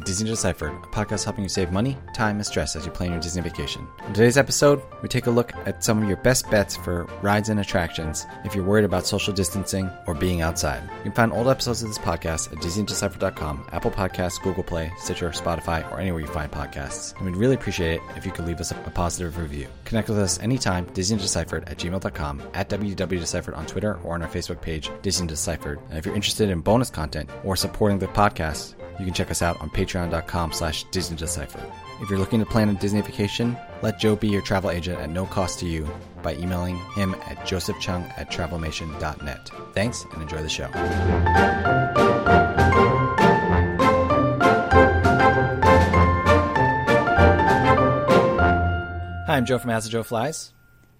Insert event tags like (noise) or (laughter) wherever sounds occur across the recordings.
Disney Deciphered, a podcast helping you save money, time, and stress as you plan your Disney vacation. In today's episode, we take a look at some of your best bets for rides and attractions if you're worried about social distancing or being outside. You can find old episodes of this podcast at DisneyDeciphered.com, Apple Podcasts, Google Play, Stitcher, Spotify, or anywhere you find podcasts. And we'd really appreciate it if you could leave us a positive review. Connect with us anytime, DisneyDeciphered at gmail.com, at WWDeciphered on Twitter, or on our Facebook page, Disney Deciphered. And if you're interested in bonus content or supporting the podcast, you can check us out on patreon.com slash Disney Decipher. If you're looking to plan a Disney vacation, let Joe be your travel agent at no cost to you by emailing him at josephchung at travelmation.net. Thanks and enjoy the show. Hi, I'm Joe from As Joe Flies.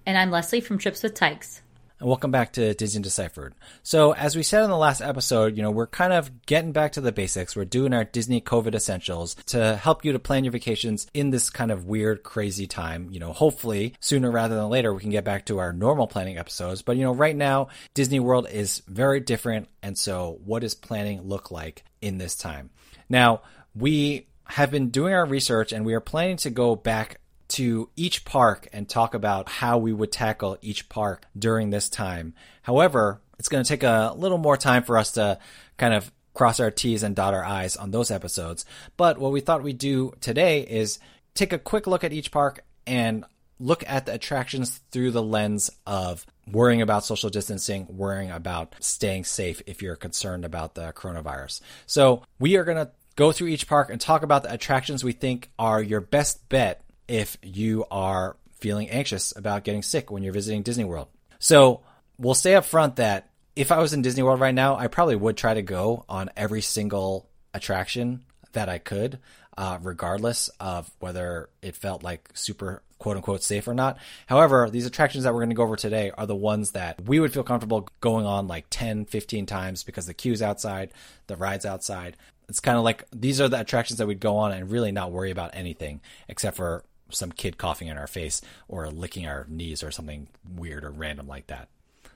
And I'm Leslie from Trips with Tykes and welcome back to Disney Deciphered. So, as we said in the last episode, you know, we're kind of getting back to the basics. We're doing our Disney COVID essentials to help you to plan your vacations in this kind of weird, crazy time. You know, hopefully sooner rather than later, we can get back to our normal planning episodes. But, you know, right now, Disney World is very different. And so, what does planning look like in this time? Now, we have been doing our research and we are planning to go back to each park and talk about how we would tackle each park during this time. However, it's going to take a little more time for us to kind of cross our T's and dot our I's on those episodes. But what we thought we'd do today is take a quick look at each park and look at the attractions through the lens of worrying about social distancing, worrying about staying safe if you're concerned about the coronavirus. So we are going to go through each park and talk about the attractions we think are your best bet if you are feeling anxious about getting sick when you're visiting Disney World. So we'll say up front that if I was in Disney World right now, I probably would try to go on every single attraction that I could, uh, regardless of whether it felt like super quote unquote safe or not. However, these attractions that we're going to go over today are the ones that we would feel comfortable going on like 10, 15 times because the queue's outside, the ride's outside. It's kind of like these are the attractions that we'd go on and really not worry about anything except for some kid coughing in our face or licking our knees or something weird or random like that.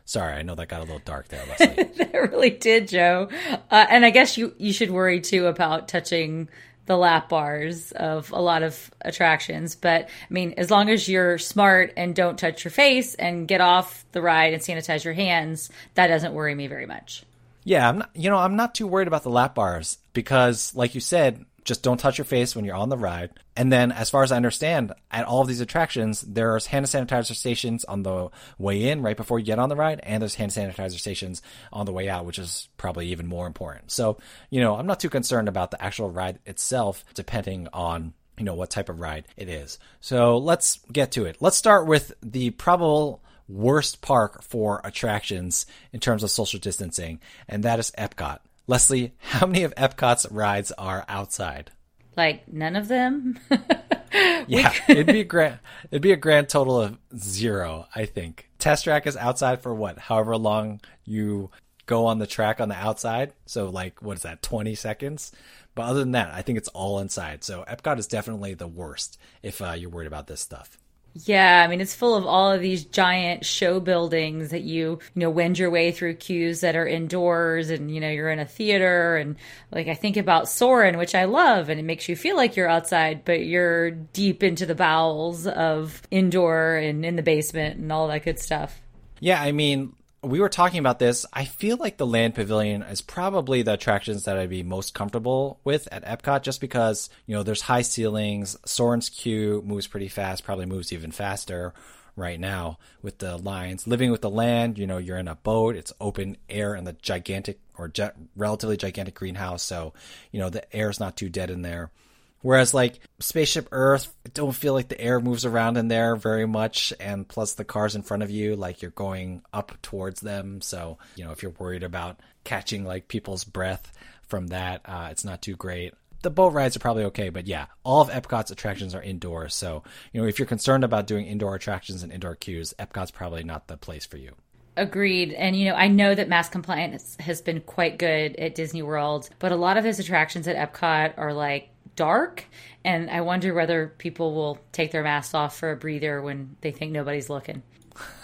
Sorry, I know that got a little dark there, (laughs) that really did, Joe. Uh, and I guess you you should worry too about touching the lap bars of a lot of attractions. But I mean, as long as you're smart and don't touch your face and get off the ride and sanitize your hands, that doesn't worry me very much. Yeah, I'm not, you know, I'm not too worried about the lap bars because, like you said, just don't touch your face when you're on the ride. And then, as far as I understand, at all of these attractions, there's hand sanitizer stations on the way in, right before you get on the ride, and there's hand sanitizer stations on the way out, which is probably even more important. So, you know, I'm not too concerned about the actual ride itself, depending on you know what type of ride it is. So let's get to it. Let's start with the probable worst park for attractions in terms of social distancing, and that is Epcot. Leslie, how many of Epcot's rides are outside? Like none of them. (laughs) yeah, it'd be a grand. It'd be a grand total of zero, I think. Test track is outside for what? However long you go on the track on the outside. So like, what is that? Twenty seconds. But other than that, I think it's all inside. So Epcot is definitely the worst if uh, you're worried about this stuff. Yeah, I mean it's full of all of these giant show buildings that you, you know, wend your way through queues that are indoors and you know, you're in a theater and like I think about Soarin', which I love and it makes you feel like you're outside, but you're deep into the bowels of indoor and in the basement and all that good stuff. Yeah, I mean, we were talking about this. I feel like the Land Pavilion is probably the attractions that I'd be most comfortable with at Epcot just because, you know, there's high ceilings. Soarin's queue moves pretty fast, probably moves even faster right now with the lines. Living with the land, you know, you're in a boat, it's open air in the gigantic or relatively gigantic greenhouse. So, you know, the air's not too dead in there. Whereas like Spaceship Earth, I don't feel like the air moves around in there very much. And plus the cars in front of you, like you're going up towards them. So, you know, if you're worried about catching like people's breath from that, uh, it's not too great the boat rides are probably okay, but yeah, all of Epcot's attractions are indoors. So, you know, if you're concerned about doing indoor attractions and indoor queues, Epcot's probably not the place for you. Agreed. And, you know, I know that mask compliance has been quite good at Disney World, but a lot of those attractions at Epcot are like dark. And I wonder whether people will take their masks off for a breather when they think nobody's looking. (laughs)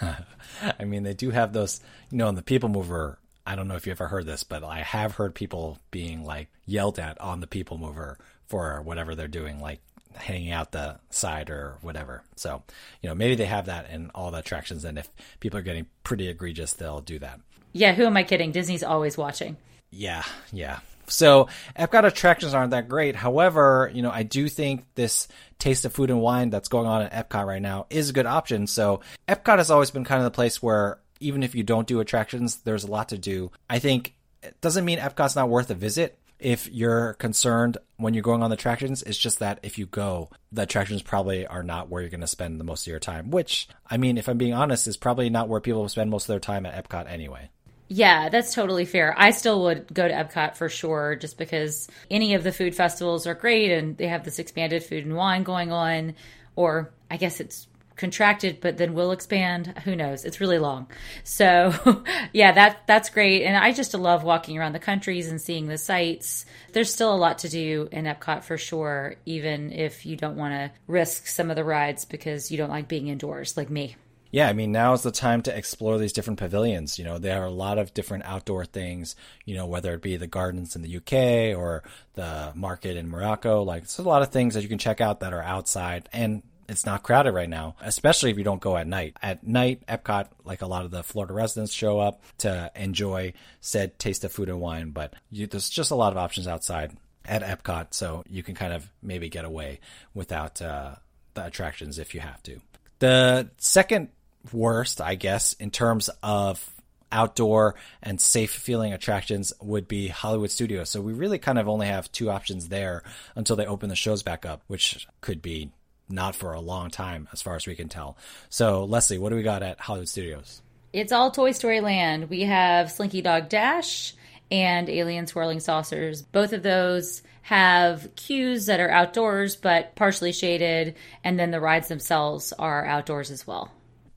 I mean, they do have those, you know, in the People Mover. I don't know if you ever heard this, but I have heard people being like yelled at on the People Mover for whatever they're doing, like hanging out the side or whatever. So, you know, maybe they have that in all the attractions, and if people are getting pretty egregious, they'll do that. Yeah, who am I kidding? Disney's always watching. Yeah, yeah. So Epcot attractions aren't that great. However, you know, I do think this taste of food and wine that's going on at Epcot right now is a good option. So Epcot has always been kind of the place where even if you don't do attractions, there's a lot to do. I think it doesn't mean Epcot's not worth a visit if you're concerned when you're going on the attractions, it's just that if you go, the attractions probably are not where you're going to spend the most of your time, which, I mean, if I'm being honest, is probably not where people spend most of their time at Epcot anyway. Yeah, that's totally fair. I still would go to Epcot for sure, just because any of the food festivals are great and they have this expanded food and wine going on. Or I guess it's contracted but then will expand. Who knows? It's really long. So (laughs) yeah that that's great. And i just love walking around the countries and seeing the sites there's still a lot to do in epcot for sure even if you don't want to risk some of the rides because you don't like being indoors like me yeah, I mean, now is the time to explore these different pavilions. You know, there are a lot of different outdoor things, you know, whether it be the gardens in the UK or the market in Morocco. Like, there's a lot of things that you can check out that are outside. And it's not crowded right now, especially if you don't go at night. At night, Epcot, like a lot of the Florida residents show up to enjoy said taste of food and wine, but you, there's just a lot of options outside at Epcot, so you can kind of maybe get away without uh, the attractions if you have to. The second worst, I guess, in terms of outdoor and safe feeling attractions would be Hollywood Studios. So we really kind of only have two options there until they open the shows back up, which could be not for a long time, as far as we can tell. So, Leslie, what do we got at Hollywood Studios? It's all Toy Story Land. We have Slinky Dog Dash and Alien Swirling Saucers. Both of those have queues that are outdoors but partially shaded, and then the rides themselves are outdoors as well.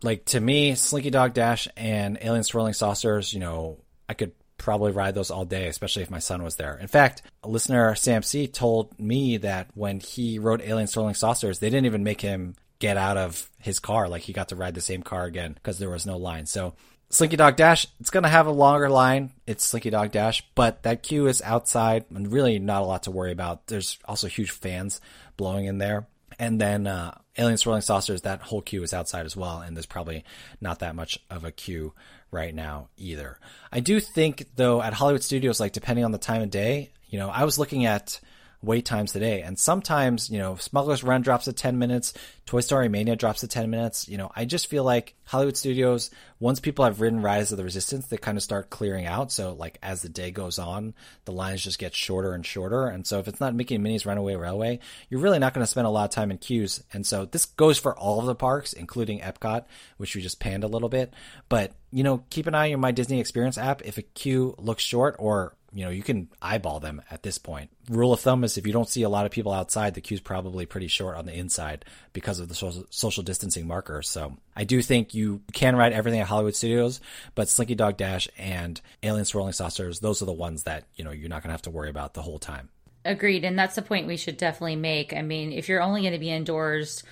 Like to me, Slinky Dog Dash and Alien Swirling Saucers, you know, I could probably ride those all day, especially if my son was there. In fact, a listener, Sam C, told me that when he rode Alien Swirling Saucers, they didn't even make him get out of his car. Like he got to ride the same car again because there was no line. So Slinky Dog Dash, it's going to have a longer line. It's Slinky Dog Dash, but that queue is outside and really not a lot to worry about. There's also huge fans blowing in there. And then uh, Alien Swirling Saucers, that whole queue is outside as well, and there's probably not that much of a queue right now either. I do think though at Hollywood Studios, like depending on the time of day, you know, I was looking at wait times today. And sometimes, you know, Smuggler's Run drops at 10 minutes, Toy Story Mania drops at 10 minutes. You know, I just feel like Hollywood Studios, once people have ridden Rise of the Resistance, they kind of start clearing out. So, like, as the day goes on, the lines just get shorter and shorter. And so, if it's not Mickey and Minnie's Runaway Railway, you're really not going to spend a lot of time in queues. And so, this goes for all of the parks, including Epcot, which we just panned a little bit. But, you know, keep an eye on my Disney Experience app. If a queue looks short or you know, you can eyeball them at this point. Rule of thumb is if you don't see a lot of people outside, the queue's probably pretty short on the inside because of the social, distancing marker. So I do think you can ride everything at Hollywood Studios, but Slinky Dog Dash and Alien Swirling Saucers, those are the ones that, you know, you're not going to have to worry about the whole time. Agreed. And that's the point we should definitely make. I mean, if you're only going to be indoors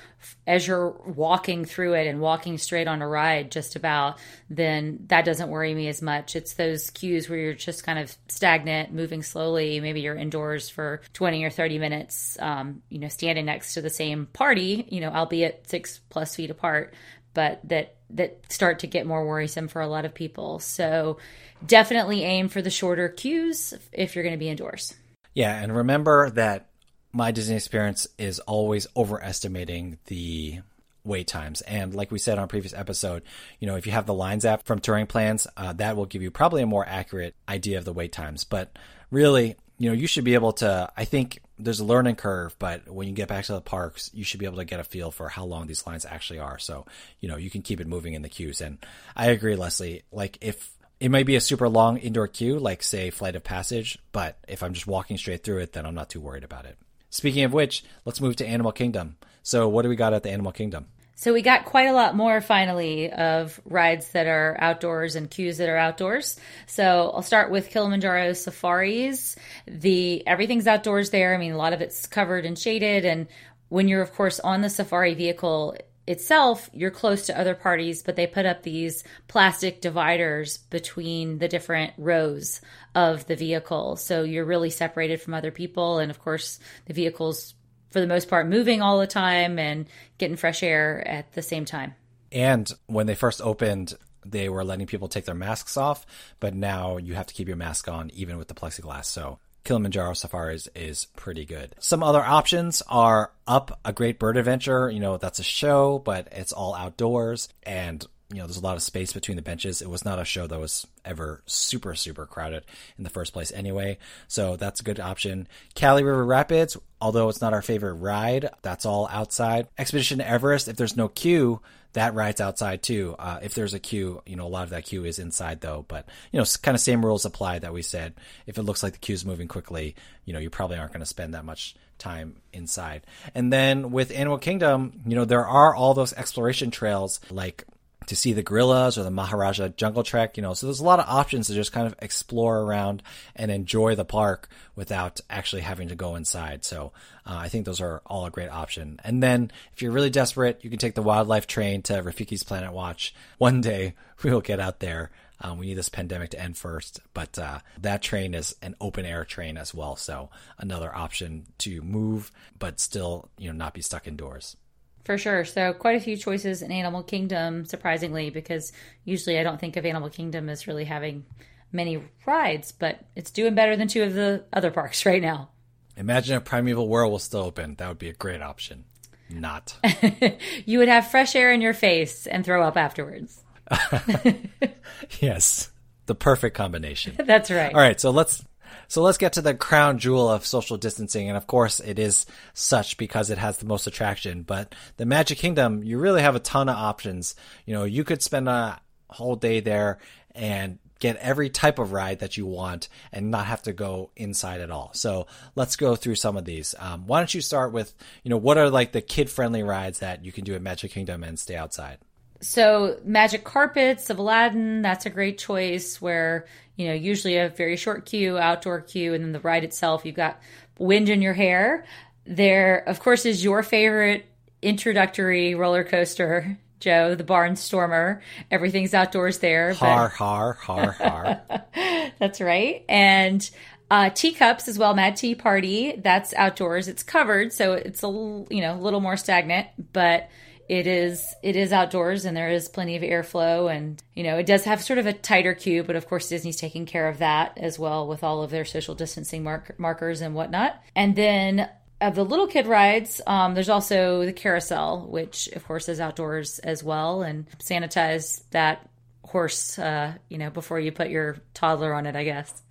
as you're walking through it and walking straight on a ride, just about, then that doesn't worry me as much. It's those queues where you're just kind of stagnant, moving slowly. Maybe you're indoors for 20 or 30 minutes, um, you know, standing next to the same party, you know, albeit six plus feet apart, but that that start to get more worrisome for a lot of people. So definitely aim for the shorter queues if you're going to be indoors. Yeah, and remember that my Disney experience is always overestimating the wait times. And like we said on a previous episode, you know, if you have the Lines app from Touring Plans, uh, that will give you probably a more accurate idea of the wait times. But really, you know, you should be able to, I think there's a learning curve, but when you get back to the parks, you should be able to get a feel for how long these lines actually are. So, you know, you can keep it moving in the queues. And I agree, Leslie. Like if it might be a super long indoor queue, like say Flight of Passage, but if I'm just walking straight through it, then I'm not too worried about it. Speaking of which, let's move to Animal Kingdom. So, what do we got at the Animal Kingdom? So we got quite a lot more finally of rides that are outdoors and queues that are outdoors. So I'll start with Kilimanjaro safaris. The everything's outdoors there. I mean, a lot of it's covered and shaded and when you're of course on the safari vehicle itself, you're close to other parties, but they put up these plastic dividers between the different rows of the vehicle. So you're really separated from other people. And of course, the vehicle's for the most part moving all the time and getting fresh air at the same time. And when they first opened, they were letting people take their masks off, but now you have to keep your mask on even with the plexiglass. So Kilimanjaro Safaris is pretty good. Some other options are Up a Great Bird Adventure. You know, that's a show, but it's all outdoors and you know, there's a lot of space between the benches. It was not a show that was ever super, super crowded in the first place anyway. So that's a good option. Kali River Rapids, although it's not our favorite ride, that's all outside. Expedition Everest, if there's no queue, that ride's outside too. Uh, if there's a queue, you know, a lot of that queue is inside though, but you know, kind of same rules apply that we said. If it looks like the queue's moving quickly, you know, you probably aren't going to spend that much time inside. And then with Animal Kingdom, you know, there are all those exploration trails like to see the gorillas or the Maharaja Jungle Trek, you know, so there's a lot of options to just kind of explore around and enjoy the park without actually having to go inside. So uh, I think those are all a great option. And then if you're really desperate, you can take the wildlife train to Rafiki's Planet Watch. One day (laughs) we will get out there. Um, we need this pandemic to end first, but uh, that train is an open air train as well. So another option to move, but still, you know, not be stuck indoors. For sure. So, quite a few choices in Animal Kingdom, surprisingly, because usually I don't think of Animal Kingdom as really having many rides, but it's doing better than two of the other parks right now. Imagine if Primeval Whirl was still open. That would be a great option. Not. (laughs) you would have fresh air in your face and throw up afterwards. (laughs) yes. The perfect combination. (laughs) That's right. All right. So, let's so let's get to the crown jewel of social distancing. And of course, it is such because it has the most attraction. But the Magic Kingdom, you really have a ton of options. You know, you could spend a whole day there and get every type of ride that you want and not have to go inside at all. So let's go through some of these. Um, why don't you start with, you know, what are like the kid friendly rides that you can do at Magic Kingdom and stay outside? So Magic Carpets of Aladdin, that's a great choice where, you know, usually a very short queue, outdoor queue, and then the ride itself, you've got wind in your hair. There, of course, is your favorite introductory roller coaster, Joe, the Barnstormer. Everything's outdoors there. Har, but... har, har, har. (laughs) that's right. And uh, teacups as well, Mad Tea Party. That's outdoors. It's covered, so it's a you know a little more stagnant, but it is it is outdoors and there is plenty of airflow and you know it does have sort of a tighter queue but of course disney's taking care of that as well with all of their social distancing mark- markers and whatnot and then of the little kid rides um, there's also the carousel which of course is outdoors as well and sanitize that horse uh, you know before you put your toddler on it i guess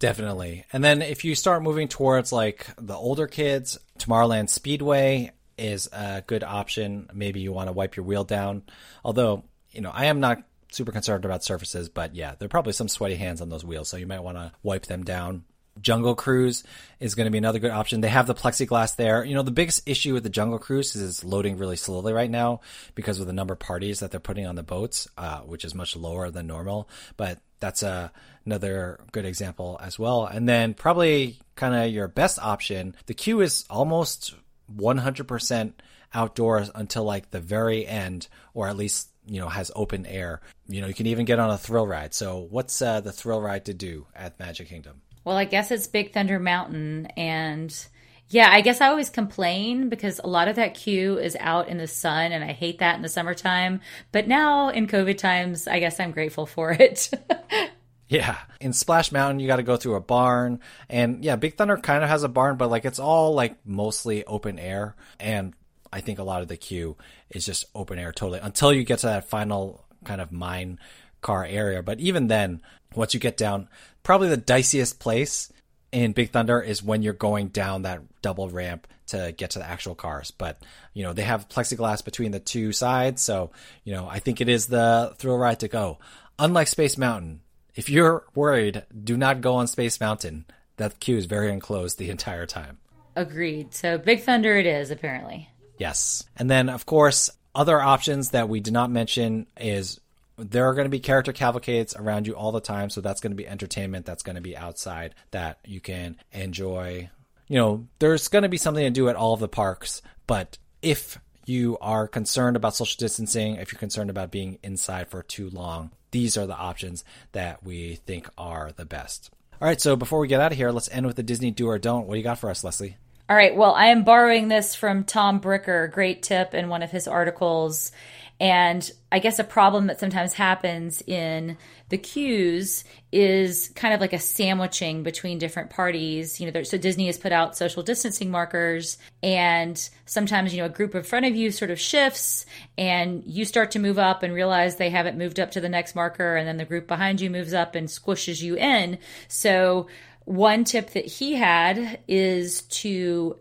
Definitely. And then if you start moving towards like the older kids, Tomorrowland Speedway is a good option. Maybe you want to wipe your wheel down. Although, you know, I am not super concerned about surfaces, but yeah, there are probably some sweaty hands on those wheels, so you might want to wipe them down. Jungle Cruise is going to be another good option. They have the plexiglass there. You know, the biggest issue with the Jungle Cruise is it's loading really slowly right now because of the number of parties that they're putting on the boats, uh, which is much lower than normal. But that's a, uh, another good example as well. And then probably kind of your best option, the queue is almost 100% outdoors until like the very end, or at least you know has open air. You know, you can even get on a thrill ride. So, what's uh, the thrill ride to do at Magic Kingdom? Well, I guess it's Big Thunder Mountain, and yeah, I guess I always complain because a lot of that queue is out in the sun, and I hate that in the summertime. But now in COVID times, I guess I'm grateful for it. (laughs) Yeah. In Splash Mountain, you got to go through a barn. And yeah, Big Thunder kind of has a barn, but like it's all like mostly open air. And I think a lot of the queue is just open air totally until you get to that final kind of mine car area. But even then, once you get down, probably the diciest place in Big Thunder is when you're going down that double ramp to get to the actual cars. But, you know, they have plexiglass between the two sides. So, you know, I think it is the thrill ride to go. Unlike Space Mountain, if you're worried, do not go on Space Mountain. That queue is very enclosed the entire time. Agreed. So Big Thunder it is, apparently. Yes. And then, of course, other options that we did not mention is there are going to be character cavalcades around you all the time. So that's going to be entertainment. That's going to be outside that you can enjoy. You know, there's going to be something to do at all of the parks. But if you are concerned about social distancing, if you're concerned about being inside for too long, these are the options that we think are the best. All right, so before we get out of here, let's end with the Disney do or don't. What do you got for us, Leslie? All right, well, I am borrowing this from Tom Bricker, great tip in one of his articles. And I guess a problem that sometimes happens in the queues is kind of like a sandwiching between different parties. You know, so Disney has put out social distancing markers, and sometimes, you know, a group in front of you sort of shifts, and you start to move up and realize they haven't moved up to the next marker, and then the group behind you moves up and squishes you in. So, one tip that he had is to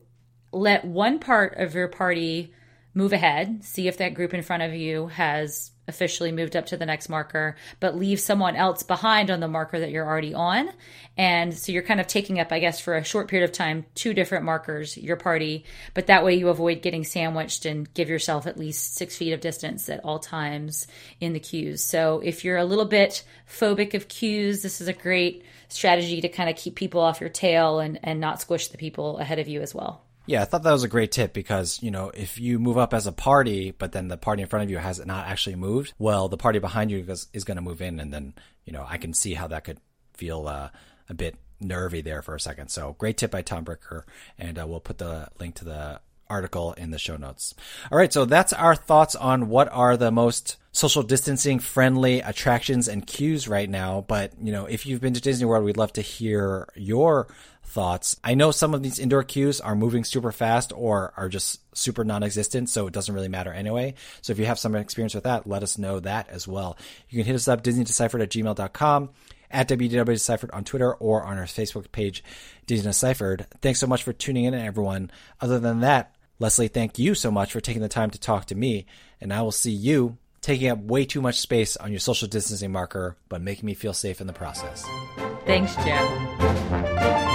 let one part of your party move ahead, see if that group in front of you has officially moved up to the next marker, but leave someone else behind on the marker that you're already on. And so you're kind of taking up, I guess, for a short period of time, two different markers, your party, but that way you avoid getting sandwiched and give yourself at least six feet of distance at all times in the queues. So if you're a little bit phobic of queues, this is a great strategy to kind of keep people off your tail and, and not squish the people ahead of you as well. Yeah, I thought that was a great tip because, you know, if you move up as a party, but then the party in front of you has not actually moved, well, the party behind you is, is going to move in. And then, you know, I can see how that could feel uh, a bit nervy there for a second. So great tip by Tom Bricker. And uh, we'll put the link to the article in the show notes. All right, so that's our thoughts on what are the most social distancing friendly attractions and queues right now. But, you know, if you've been to Disney World, we'd love to hear your thoughts. I know some of these indoor queues are moving super fast or are just super non-existent, so it doesn't really matter anyway. So if you have some experience with that, let us know that as well. You can hit us up, disneydeciphered at gmail.com, at WDW Deciphered on Twitter, or on our Facebook page, Disney Deciphered. Thanks so much for tuning in, everyone. Other than that, Leslie, thank you so much for taking the time to talk to me, and I will see you taking up way too much space on your social distancing marker, but making me feel safe in the process. Thanks, Jim.